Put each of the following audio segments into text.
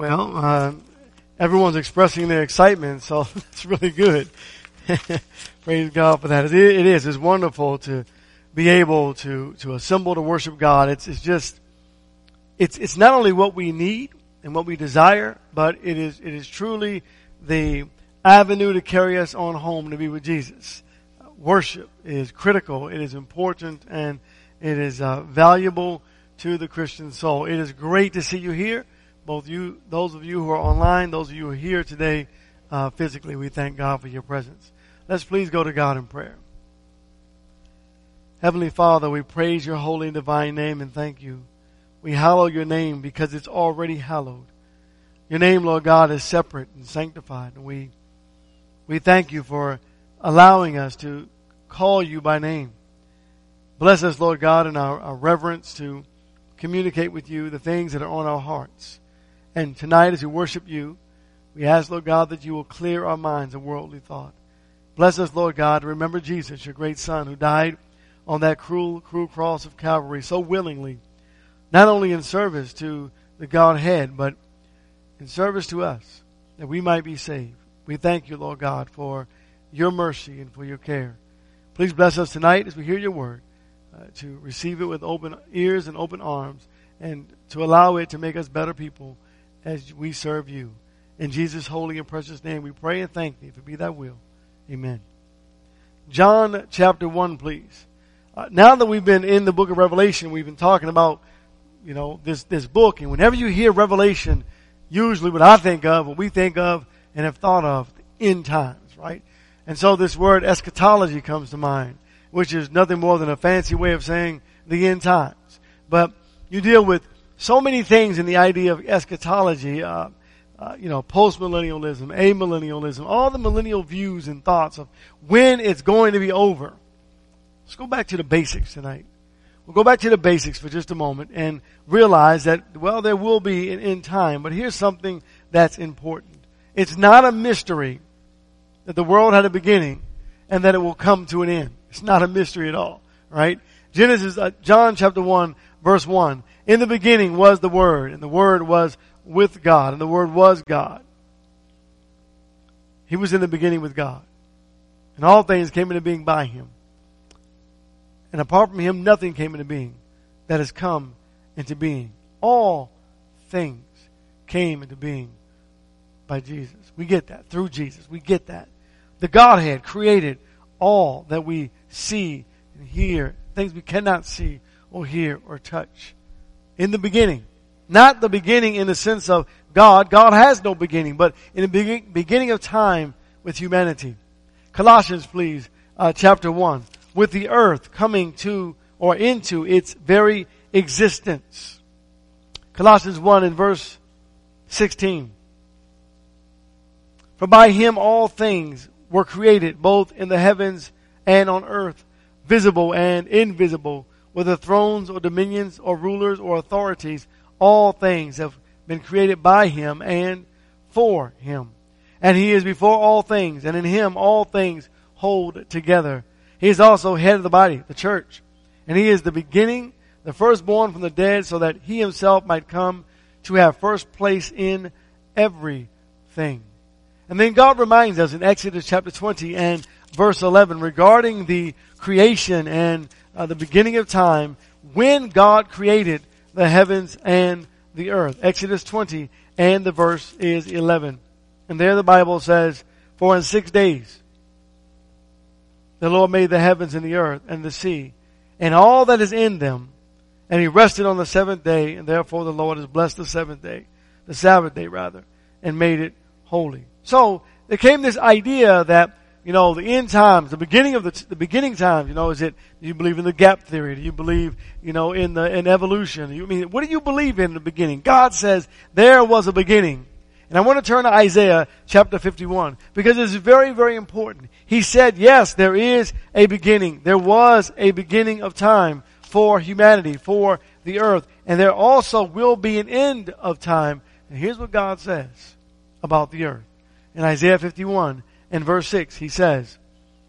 Well, uh, everyone's expressing their excitement, so it's really good. Praise God for that. It, it is. It's wonderful to be able to to assemble to worship God. It's it's just it's it's not only what we need and what we desire, but it is it is truly the avenue to carry us on home to be with Jesus. Worship is critical. It is important and it is uh, valuable to the Christian soul. It is great to see you here both you, those of you who are online, those of you who are here today uh, physically, we thank God for your presence. Let's please go to God in prayer. Heavenly Father, we praise your holy and divine name and thank you. We hallow your name because it's already hallowed. Your name, Lord God, is separate and sanctified. And we, we thank you for allowing us to call you by name. Bless us, Lord God, in our, our reverence to communicate with you the things that are on our hearts. And tonight, as we worship you, we ask, Lord God, that you will clear our minds of worldly thought. Bless us, Lord God. Remember Jesus, your great Son, who died on that cruel, cruel cross of Calvary so willingly, not only in service to the Godhead, but in service to us, that we might be saved. We thank you, Lord God, for your mercy and for your care. Please bless us tonight as we hear your word, uh, to receive it with open ears and open arms, and to allow it to make us better people as we serve you. In Jesus' holy and precious name, we pray and thank thee. If it be thy will. Amen. John chapter 1, please. Uh, now that we've been in the book of Revelation, we've been talking about, you know, this, this book. And whenever you hear Revelation, usually what I think of, what we think of and have thought of, end times, right? And so this word eschatology comes to mind, which is nothing more than a fancy way of saying the end times. But you deal with so many things in the idea of eschatology, uh, uh, you know, postmillennialism, amillennialism, all the millennial views and thoughts of when it's going to be over. Let's go back to the basics tonight. We'll go back to the basics for just a moment and realize that, well, there will be an end time, but here's something that's important. It's not a mystery that the world had a beginning and that it will come to an end. It's not a mystery at all, right? Genesis, uh, John chapter 1 verse 1. In the beginning was the Word, and the Word was with God, and the Word was God. He was in the beginning with God. And all things came into being by Him. And apart from Him, nothing came into being that has come into being. All things came into being by Jesus. We get that through Jesus. We get that. The Godhead created all that we see and hear, things we cannot see or hear or touch in the beginning. Not the beginning in the sense of God. God has no beginning, but in the beginning of time with humanity. Colossians, please, uh, chapter 1. With the earth coming to or into its very existence. Colossians 1 and verse 16. For by him all things were created, both in the heavens and on earth, visible and invisible whether thrones or dominions or rulers or authorities, all things have been created by him and for him. And he is before all things, and in him all things hold together. He is also head of the body, the church. And he is the beginning, the firstborn from the dead, so that he himself might come to have first place in everything. And then God reminds us in Exodus chapter 20 and verse 11 regarding the creation and uh, the beginning of time when God created the heavens and the earth. Exodus 20 and the verse is 11. And there the Bible says, For in six days the Lord made the heavens and the earth and the sea and all that is in them. And he rested on the seventh day and therefore the Lord has blessed the seventh day, the Sabbath day rather, and made it holy. So there came this idea that you know, the end times, the beginning of the, the beginning times, you know, is it, do you believe in the gap theory? Do you believe, you know, in the, in evolution? You I mean, what do you believe in the beginning? God says there was a beginning. And I want to turn to Isaiah chapter 51 because it's very, very important. He said, yes, there is a beginning. There was a beginning of time for humanity, for the earth. And there also will be an end of time. And here's what God says about the earth. In Isaiah 51, in verse 6, he says,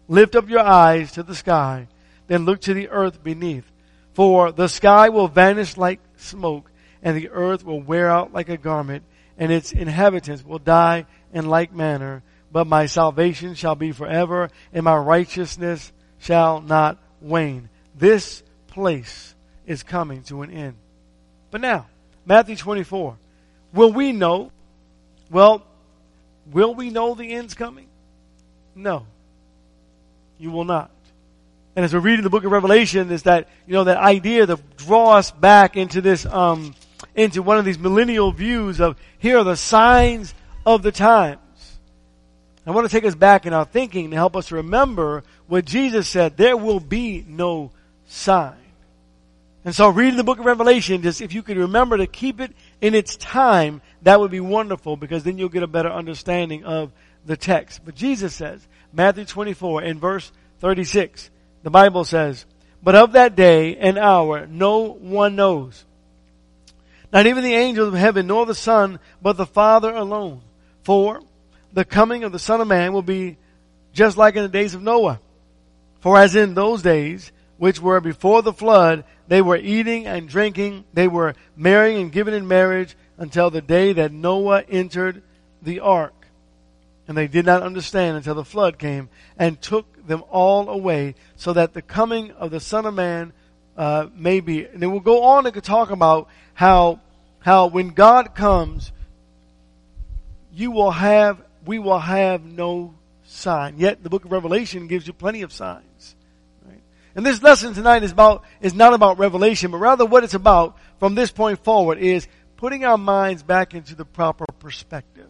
Lift up your eyes to the sky, then look to the earth beneath. For the sky will vanish like smoke, and the earth will wear out like a garment, and its inhabitants will die in like manner. But my salvation shall be forever, and my righteousness shall not wane. This place is coming to an end. But now, Matthew 24. Will we know? Well, will we know the end's coming? No. You will not. And as we're reading the book of Revelation, is that, you know, that idea to draw us back into this, um, into one of these millennial views of here are the signs of the times. I want to take us back in our thinking to help us remember what Jesus said. There will be no sign. And so reading the book of Revelation, just if you could remember to keep it in its time, that would be wonderful because then you'll get a better understanding of the text. But Jesus says, Matthew 24 in verse 36, the Bible says, But of that day and hour no one knows. Not even the angels of heaven, nor the Son, but the Father alone. For the coming of the Son of Man will be just like in the days of Noah. For as in those days, which were before the flood, they were eating and drinking, they were marrying and giving in marriage until the day that Noah entered the ark. And they did not understand until the flood came and took them all away, so that the coming of the Son of Man uh, may be. And then we'll go on and talk about how how when God comes, you will have we will have no sign. Yet the book of Revelation gives you plenty of signs. And this lesson tonight is about, is not about revelation, but rather what it's about from this point forward is putting our minds back into the proper perspective.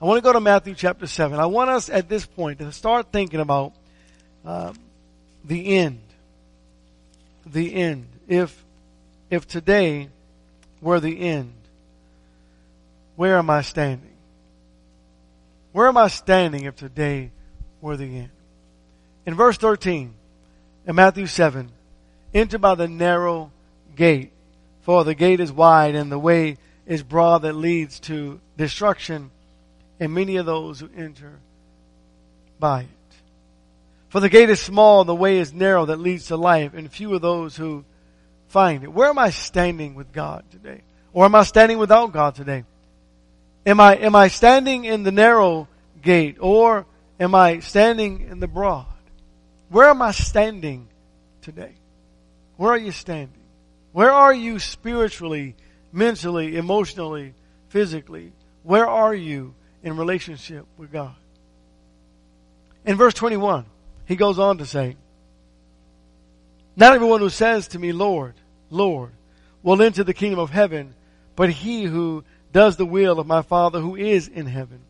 I want to go to Matthew chapter 7. I want us at this point to start thinking about um, the end. The end. If, if today were the end, where am I standing? Where am I standing if today were the end? In verse 13, in Matthew 7, enter by the narrow gate, for the gate is wide and the way is broad that leads to destruction, and many of those who enter by it. For the gate is small, the way is narrow that leads to life, and few are those who find it. Where am I standing with God today? Or am I standing without God today? Am I, am I standing in the narrow gate, or am I standing in the broad? Where am I standing today? Where are you standing? Where are you spiritually, mentally, emotionally, physically? Where are you in relationship with God? In verse 21, he goes on to say, Not everyone who says to me, Lord, Lord, will enter the kingdom of heaven, but he who does the will of my Father who is in heaven.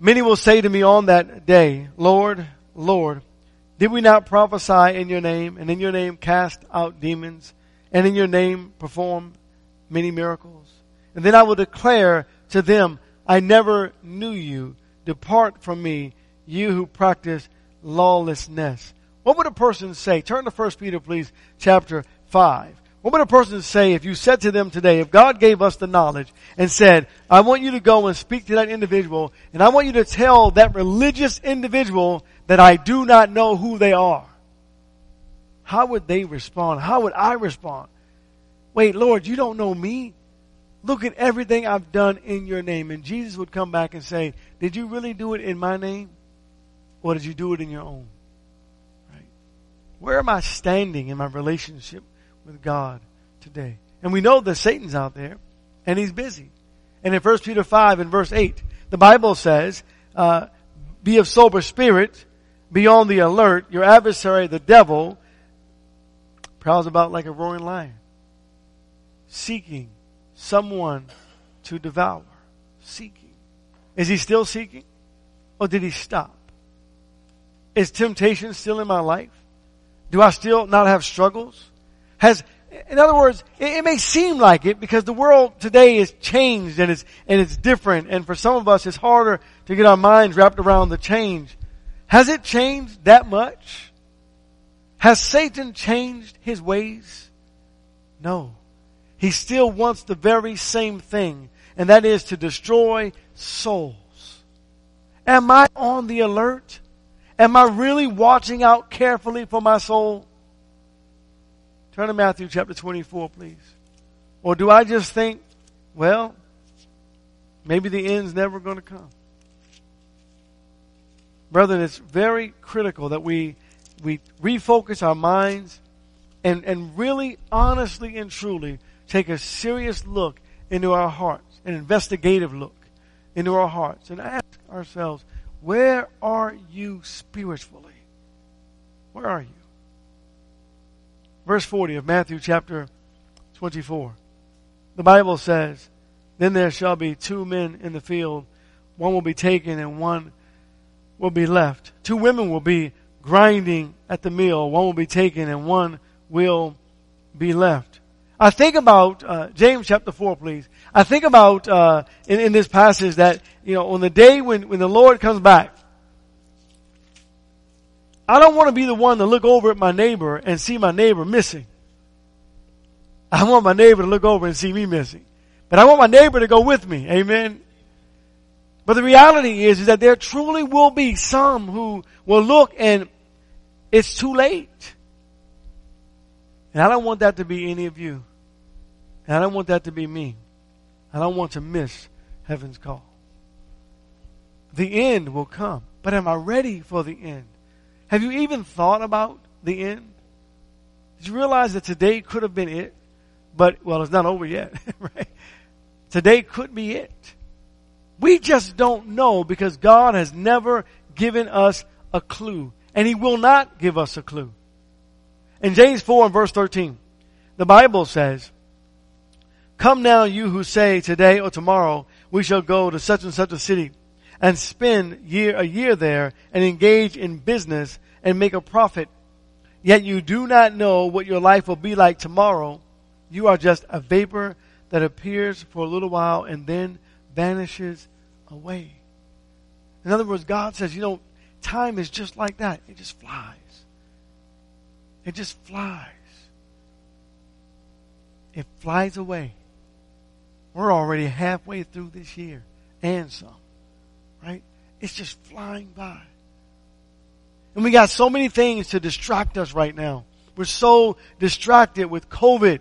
Many will say to me on that day, Lord, Lord, did we not prophesy in your name, and in your name cast out demons, and in your name perform many miracles? And then I will declare to them, I never knew you. Depart from me, you who practice lawlessness. What would a person say? Turn to 1 Peter, please, chapter 5. What would a person say if you said to them today, if God gave us the knowledge and said, I want you to go and speak to that individual, and I want you to tell that religious individual that I do not know who they are? How would they respond? How would I respond? Wait, Lord, you don't know me? Look at everything I've done in your name. And Jesus would come back and say, Did you really do it in my name? Or did you do it in your own? Right? Where am I standing in my relationship with God today. And we know that Satan's out there and he's busy. And in 1 Peter 5 and verse 8, the Bible says, uh, be of sober spirit, be on the alert. Your adversary, the devil, prowls about like a roaring lion, seeking someone to devour. Seeking. Is he still seeking? Or did he stop? Is temptation still in my life? Do I still not have struggles? has, in other words, it, it, may seem like it because the world today is changed and it's, and it's different. And for some of us, it's harder to get our minds wrapped around the change. Has it changed that much? Has Satan changed his ways? No. He still wants the very same thing, and that is to destroy souls. Am I on the alert? Am I really watching out carefully for my soul? Turn to Matthew chapter 24, please. Or do I just think, well, Maybe the end's never going to come. Brethren, it's very critical that we, we refocus our minds and, and really honestly and truly take a serious look into our hearts, an investigative look into our hearts, and ask ourselves, where are you spiritually? Where are you? Verse 40 of Matthew chapter 24. The Bible says, Then there shall be two men in the field, one will be taken and one will be left. Two women will be grinding at the mill, one will be taken and one will be left. I think about uh, James chapter four, please. I think about uh, in, in this passage that you know on the day when when the Lord comes back, I don't want to be the one to look over at my neighbor and see my neighbor missing. I want my neighbor to look over and see me missing, but I want my neighbor to go with me. Amen. But the reality is, is that there truly will be some who will look and it's too late. And I don't want that to be any of you. And I don't want that to be me. I don't want to miss heaven's call. The end will come. But am I ready for the end? Have you even thought about the end? Did you realize that today could have been it? But, well, it's not over yet, right? Today could be it. We just don't know because God has never given us a clue. And He will not give us a clue. In James 4 and verse 13, the Bible says, Come now you who say today or tomorrow we shall go to such and such a city and spend year, a year there and engage in business and make a profit. Yet you do not know what your life will be like tomorrow. You are just a vapor that appears for a little while and then vanishes away. In other words, God says, you know, time is just like that. It just flies. It just flies. It flies away. We're already halfway through this year and some, right? It's just flying by. And we got so many things to distract us right now. We're so distracted with COVID.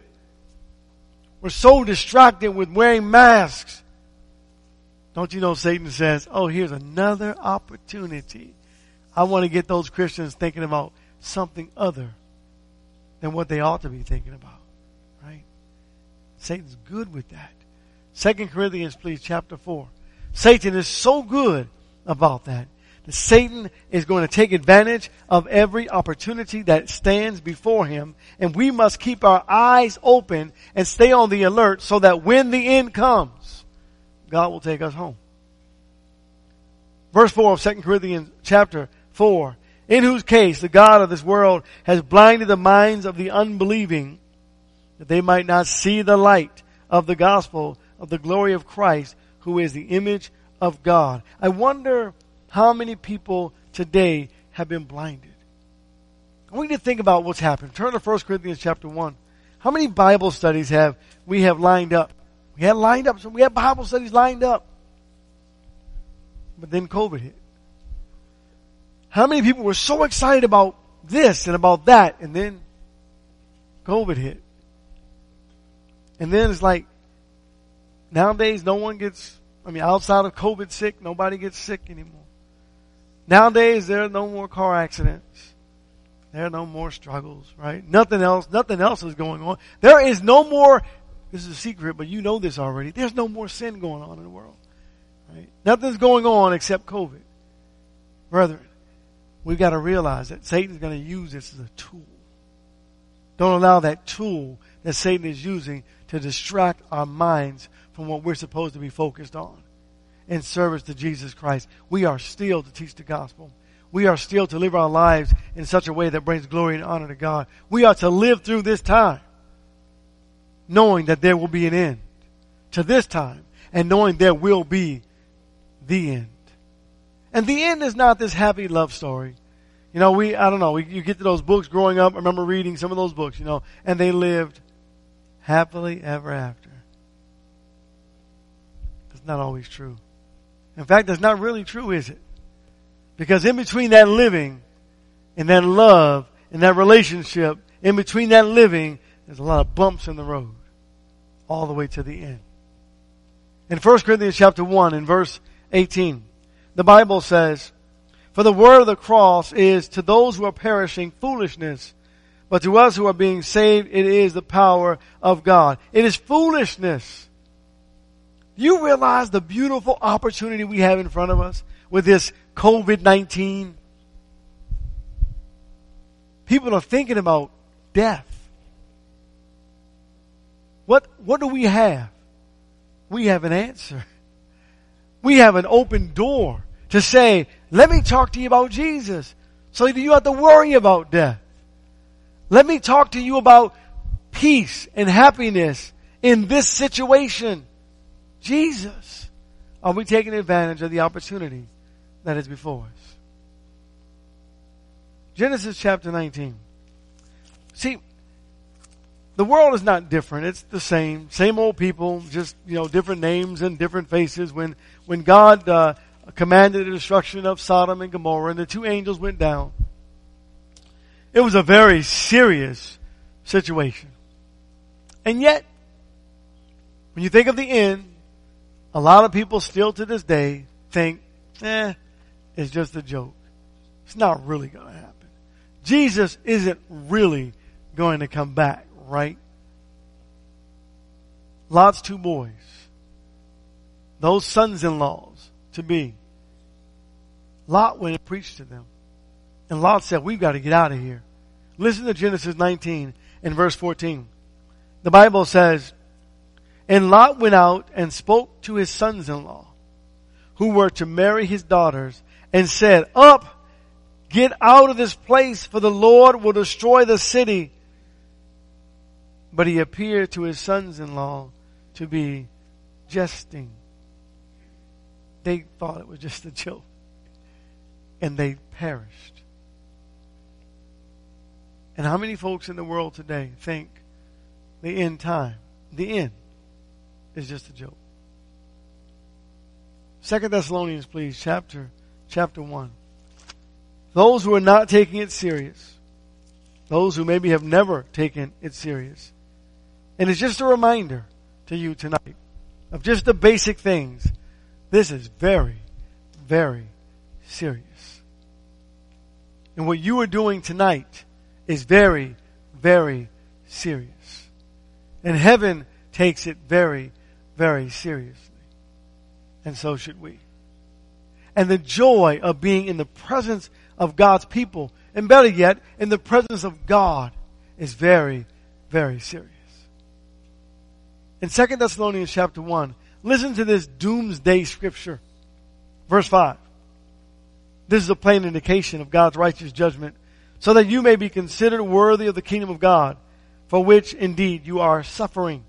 We're so distracted with wearing masks. Don't you know Satan says, oh, here's another opportunity. I want to get those Christians thinking about something other than what they ought to be thinking about. Right? Satan's good with that. Second Corinthians, please, chapter 4. Satan is so good about that. That Satan is going to take advantage of every opportunity that stands before him, and we must keep our eyes open and stay on the alert so that when the end comes, God will take us home. Verse 4 of 2 Corinthians chapter 4. In whose case the God of this world has blinded the minds of the unbelieving that they might not see the light of the gospel of the glory of Christ who is the image of God. I wonder how many people today have been blinded. I want you to think about what's happened. Turn to 1 Corinthians chapter 1. How many Bible studies have we have lined up we had lined up, so we had Bible studies lined up. But then COVID hit. How many people were so excited about this and about that, and then COVID hit? And then it's like, nowadays no one gets, I mean, outside of COVID sick, nobody gets sick anymore. Nowadays there are no more car accidents. There are no more struggles, right? Nothing else, nothing else is going on. There is no more this is a secret, but you know this already. There's no more sin going on in the world. Right? Nothing's going on except COVID. Brethren, we've got to realize that Satan's going to use this as a tool. Don't allow that tool that Satan is using to distract our minds from what we're supposed to be focused on in service to Jesus Christ. We are still to teach the gospel. We are still to live our lives in such a way that brings glory and honor to God. We are to live through this time knowing that there will be an end to this time and knowing there will be the end. And the end is not this happy love story. You know, we, I don't know, we, you get to those books growing up, I remember reading some of those books, you know, and they lived happily ever after. That's not always true. In fact, that's not really true, is it? Because in between that living and that love and that relationship, in between that living there's a lot of bumps in the road all the way to the end. In 1 Corinthians chapter 1 in verse 18, the Bible says, For the word of the cross is to those who are perishing foolishness, but to us who are being saved, it is the power of God. It is foolishness. You realize the beautiful opportunity we have in front of us with this COVID-19? People are thinking about death. What, what do we have? We have an answer. We have an open door to say, let me talk to you about Jesus so you have to worry about death. Let me talk to you about peace and happiness in this situation. Jesus. Are we taking advantage of the opportunity that is before us? Genesis chapter 19. See, the world is not different. It's the same. Same old people, just, you know, different names and different faces. When, when God, uh, commanded the destruction of Sodom and Gomorrah and the two angels went down, it was a very serious situation. And yet, when you think of the end, a lot of people still to this day think, eh, it's just a joke. It's not really going to happen. Jesus isn't really going to come back, right? Lot's two boys, those sons-in-laws to be. Lot went and preached to them. And Lot said, we've got to get out of here. Listen to Genesis 19 and verse 14. The Bible says, and Lot went out and spoke to his sons-in-law, who were to marry his daughters, and said, Up, get out of this place, for the Lord will destroy the city. But he appeared to his sons-in-law to be jesting. They thought it was just a joke. And they perished. And how many folks in the world today think the end time, the end, is just a joke. Second Thessalonians, please, chapter chapter one. Those who are not taking it serious, those who maybe have never taken it serious, and it's just a reminder to you tonight of just the basic things. This is very, very serious. And what you are doing tonight is very, very serious. And heaven takes it very, very seriously. And so should we. And the joy of being in the presence of God's people, and better yet, in the presence of God, is very, very serious. In 2 Thessalonians chapter 1, listen to this doomsday scripture. Verse 5. This is a plain indication of God's righteous judgment, so that you may be considered worthy of the kingdom of God, for which indeed you are suffering.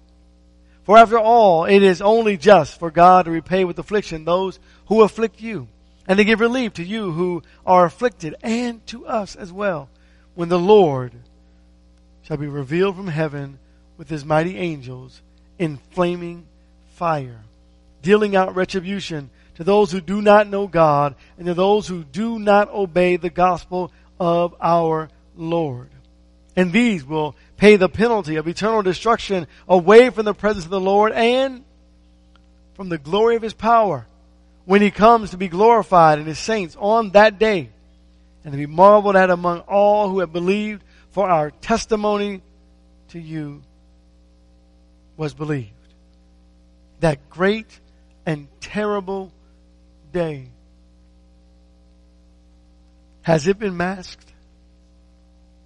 For after all, it is only just for God to repay with affliction those who afflict you, and to give relief to you who are afflicted, and to us as well, when the Lord shall be revealed from heaven with his mighty angels in flaming fire, dealing out retribution to those who do not know God, and to those who do not obey the gospel of our Lord. And these will pay the penalty of eternal destruction away from the presence of the Lord and from the glory of His power when He comes to be glorified in His saints on that day and to be marveled at among all who have believed for our testimony to you was believed. That great and terrible day. Has it been masked?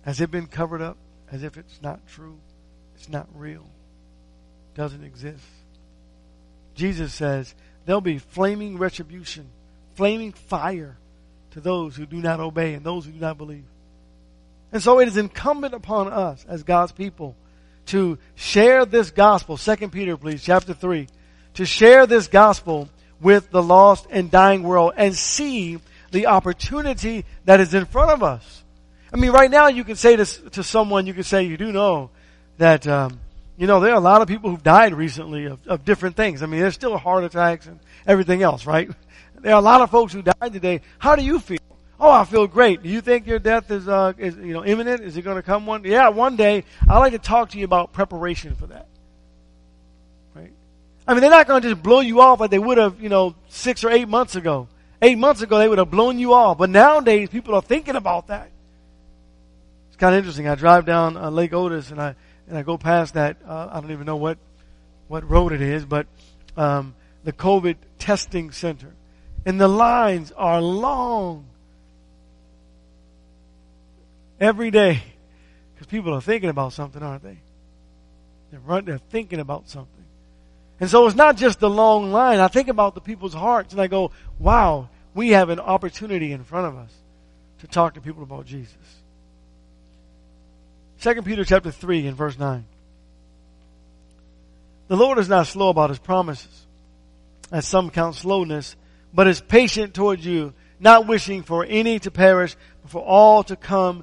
Has it been covered up? as if it's not true, it's not real, doesn't exist. Jesus says there'll be flaming retribution, flaming fire to those who do not obey and those who do not believe. And so it is incumbent upon us as God's people to share this gospel. Second Peter, please, chapter three, to share this gospel with the lost and dying world and see the opportunity that is in front of us. I mean, right now you can say to, to someone, you can say, you do know that, um, you know, there are a lot of people who've died recently of, of different things. I mean, there's still heart attacks and everything else, right? There are a lot of folks who died today. How do you feel? Oh, I feel great. Do you think your death is, uh, is you know, imminent? Is it going to come one? Yeah, one day. I'd like to talk to you about preparation for that. Right? I mean, they're not going to just blow you off like they would have, you know, six or eight months ago. Eight months ago, they would have blown you off. But nowadays, people are thinking about that. It's kind of interesting. I drive down uh, Lake Otis and I, and I go past that, uh, I don't even know what, what road it is, but, um, the COVID testing center. And the lines are long. Every day. Because people are thinking about something, aren't they? They're, run, they're thinking about something. And so it's not just the long line. I think about the people's hearts and I go, wow, we have an opportunity in front of us to talk to people about Jesus. 2 Peter chapter 3 and verse 9. The Lord is not slow about his promises, as some count slowness, but is patient towards you, not wishing for any to perish, but for all to come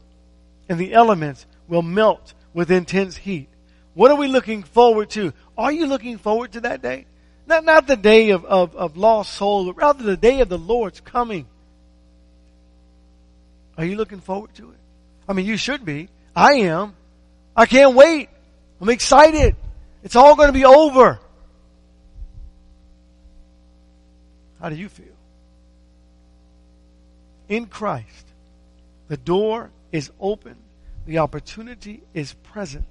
and the elements will melt with intense heat. What are we looking forward to? Are you looking forward to that day? Not, not the day of, of, of lost souls, but rather the day of the Lord's coming. Are you looking forward to it? I mean, you should be. I am. I can't wait. I'm excited. It's all going to be over. How do you feel? In Christ, the door is open. The opportunity is present.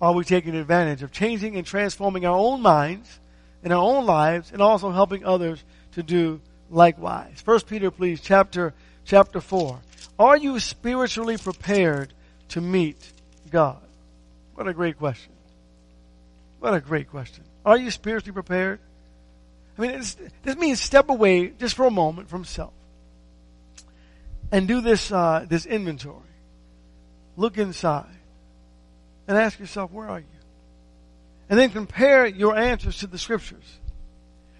Are we taking advantage of changing and transforming our own minds and our own lives and also helping others to do likewise? First Peter, please, chapter, chapter 4. Are you spiritually prepared to meet God? What a great question. What a great question. Are you spiritually prepared? I mean, this means step away just for a moment from self and do this, uh, this inventory. Look inside and ask yourself, where are you? And then compare your answers to the scriptures.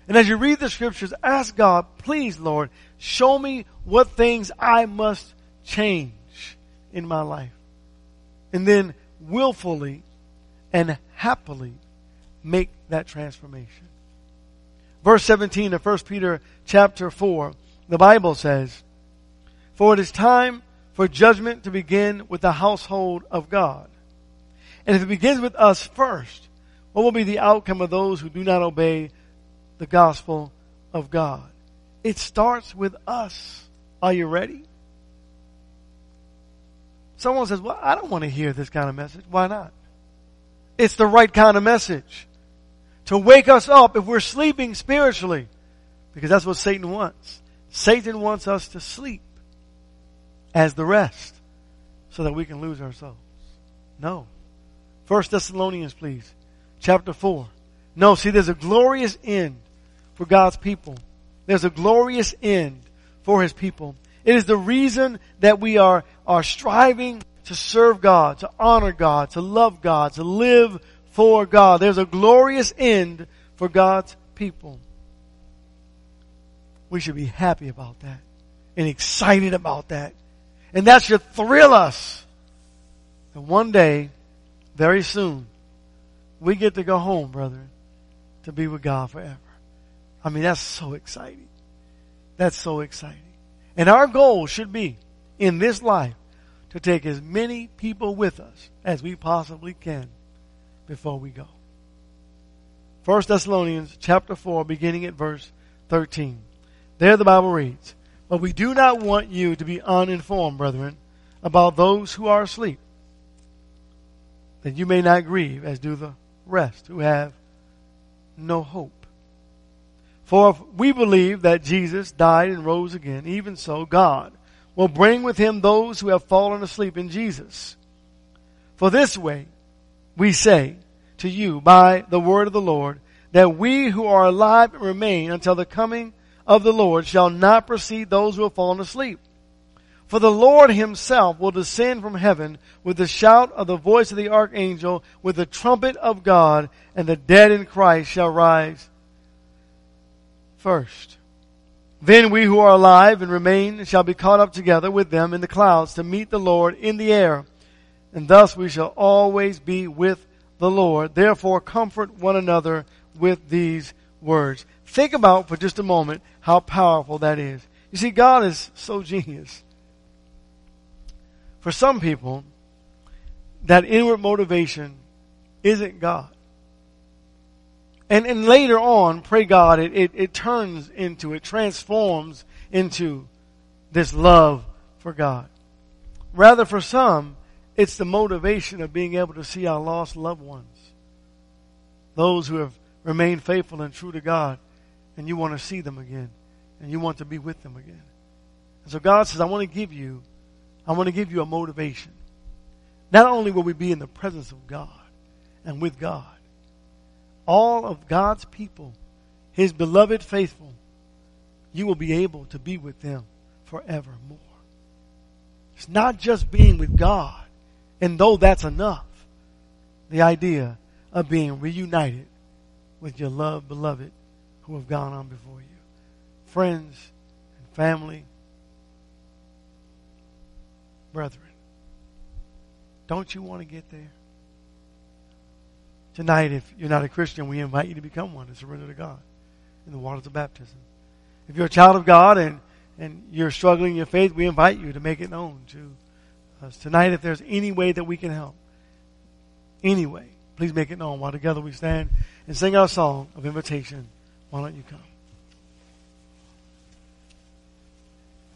And as you read the scriptures, ask God, please, Lord, show me what things I must change in my life. And then willfully and happily make that transformation. Verse 17 of 1 Peter chapter 4, the Bible says, For it is time for judgment to begin with the household of God. And if it begins with us first, what will be the outcome of those who do not obey the gospel of God? It starts with us. Are you ready? Someone says, well, I don't want to hear this kind of message. Why not? It's the right kind of message. To wake us up if we're sleeping spiritually. Because that's what Satan wants. Satan wants us to sleep as the rest so that we can lose ourselves. No. First Thessalonians, please. Chapter 4. No, see, there's a glorious end for God's people. There's a glorious end for His people. It is the reason that we are, are striving to serve God, to honor God, to love God, to live for God. There's a glorious end for God's people. We should be happy about that and excited about that. And that should thrill us. And one day, very soon, we get to go home, brethren, to be with God forever. I mean, that's so exciting. That's so exciting. And our goal should be, in this life, to take as many people with us as we possibly can before we go. First Thessalonians chapter 4, beginning at verse 13. There the Bible reads, But we do not want you to be uninformed, brethren, about those who are asleep that you may not grieve as do the rest who have no hope. For if we believe that Jesus died and rose again, even so God will bring with him those who have fallen asleep in Jesus. For this way we say to you by the word of the Lord that we who are alive remain until the coming of the Lord shall not precede those who have fallen asleep. For the Lord himself will descend from heaven with the shout of the voice of the archangel, with the trumpet of God, and the dead in Christ shall rise first. Then we who are alive and remain shall be caught up together with them in the clouds to meet the Lord in the air. And thus we shall always be with the Lord. Therefore comfort one another with these words. Think about for just a moment how powerful that is. You see, God is so genius. For some people, that inward motivation isn't God. And, and later on, pray God, it, it, it turns into, it transforms into this love for God. Rather, for some, it's the motivation of being able to see our lost loved ones. Those who have remained faithful and true to God, and you want to see them again, and you want to be with them again. And so God says, I want to give you, I want to give you a motivation. Not only will we be in the presence of God and with God, all of God's people, His beloved faithful, you will be able to be with them forevermore. It's not just being with God, and though that's enough, the idea of being reunited with your loved beloved who have gone on before you. Friends and family, brethren, don't you want to get there? Tonight, if you're not a Christian, we invite you to become one and surrender to God in the waters of baptism. If you're a child of God and, and you're struggling in your faith, we invite you to make it known to us. Tonight, if there's any way that we can help, any way, please make it known while together we stand and sing our song of invitation. Why don't you come?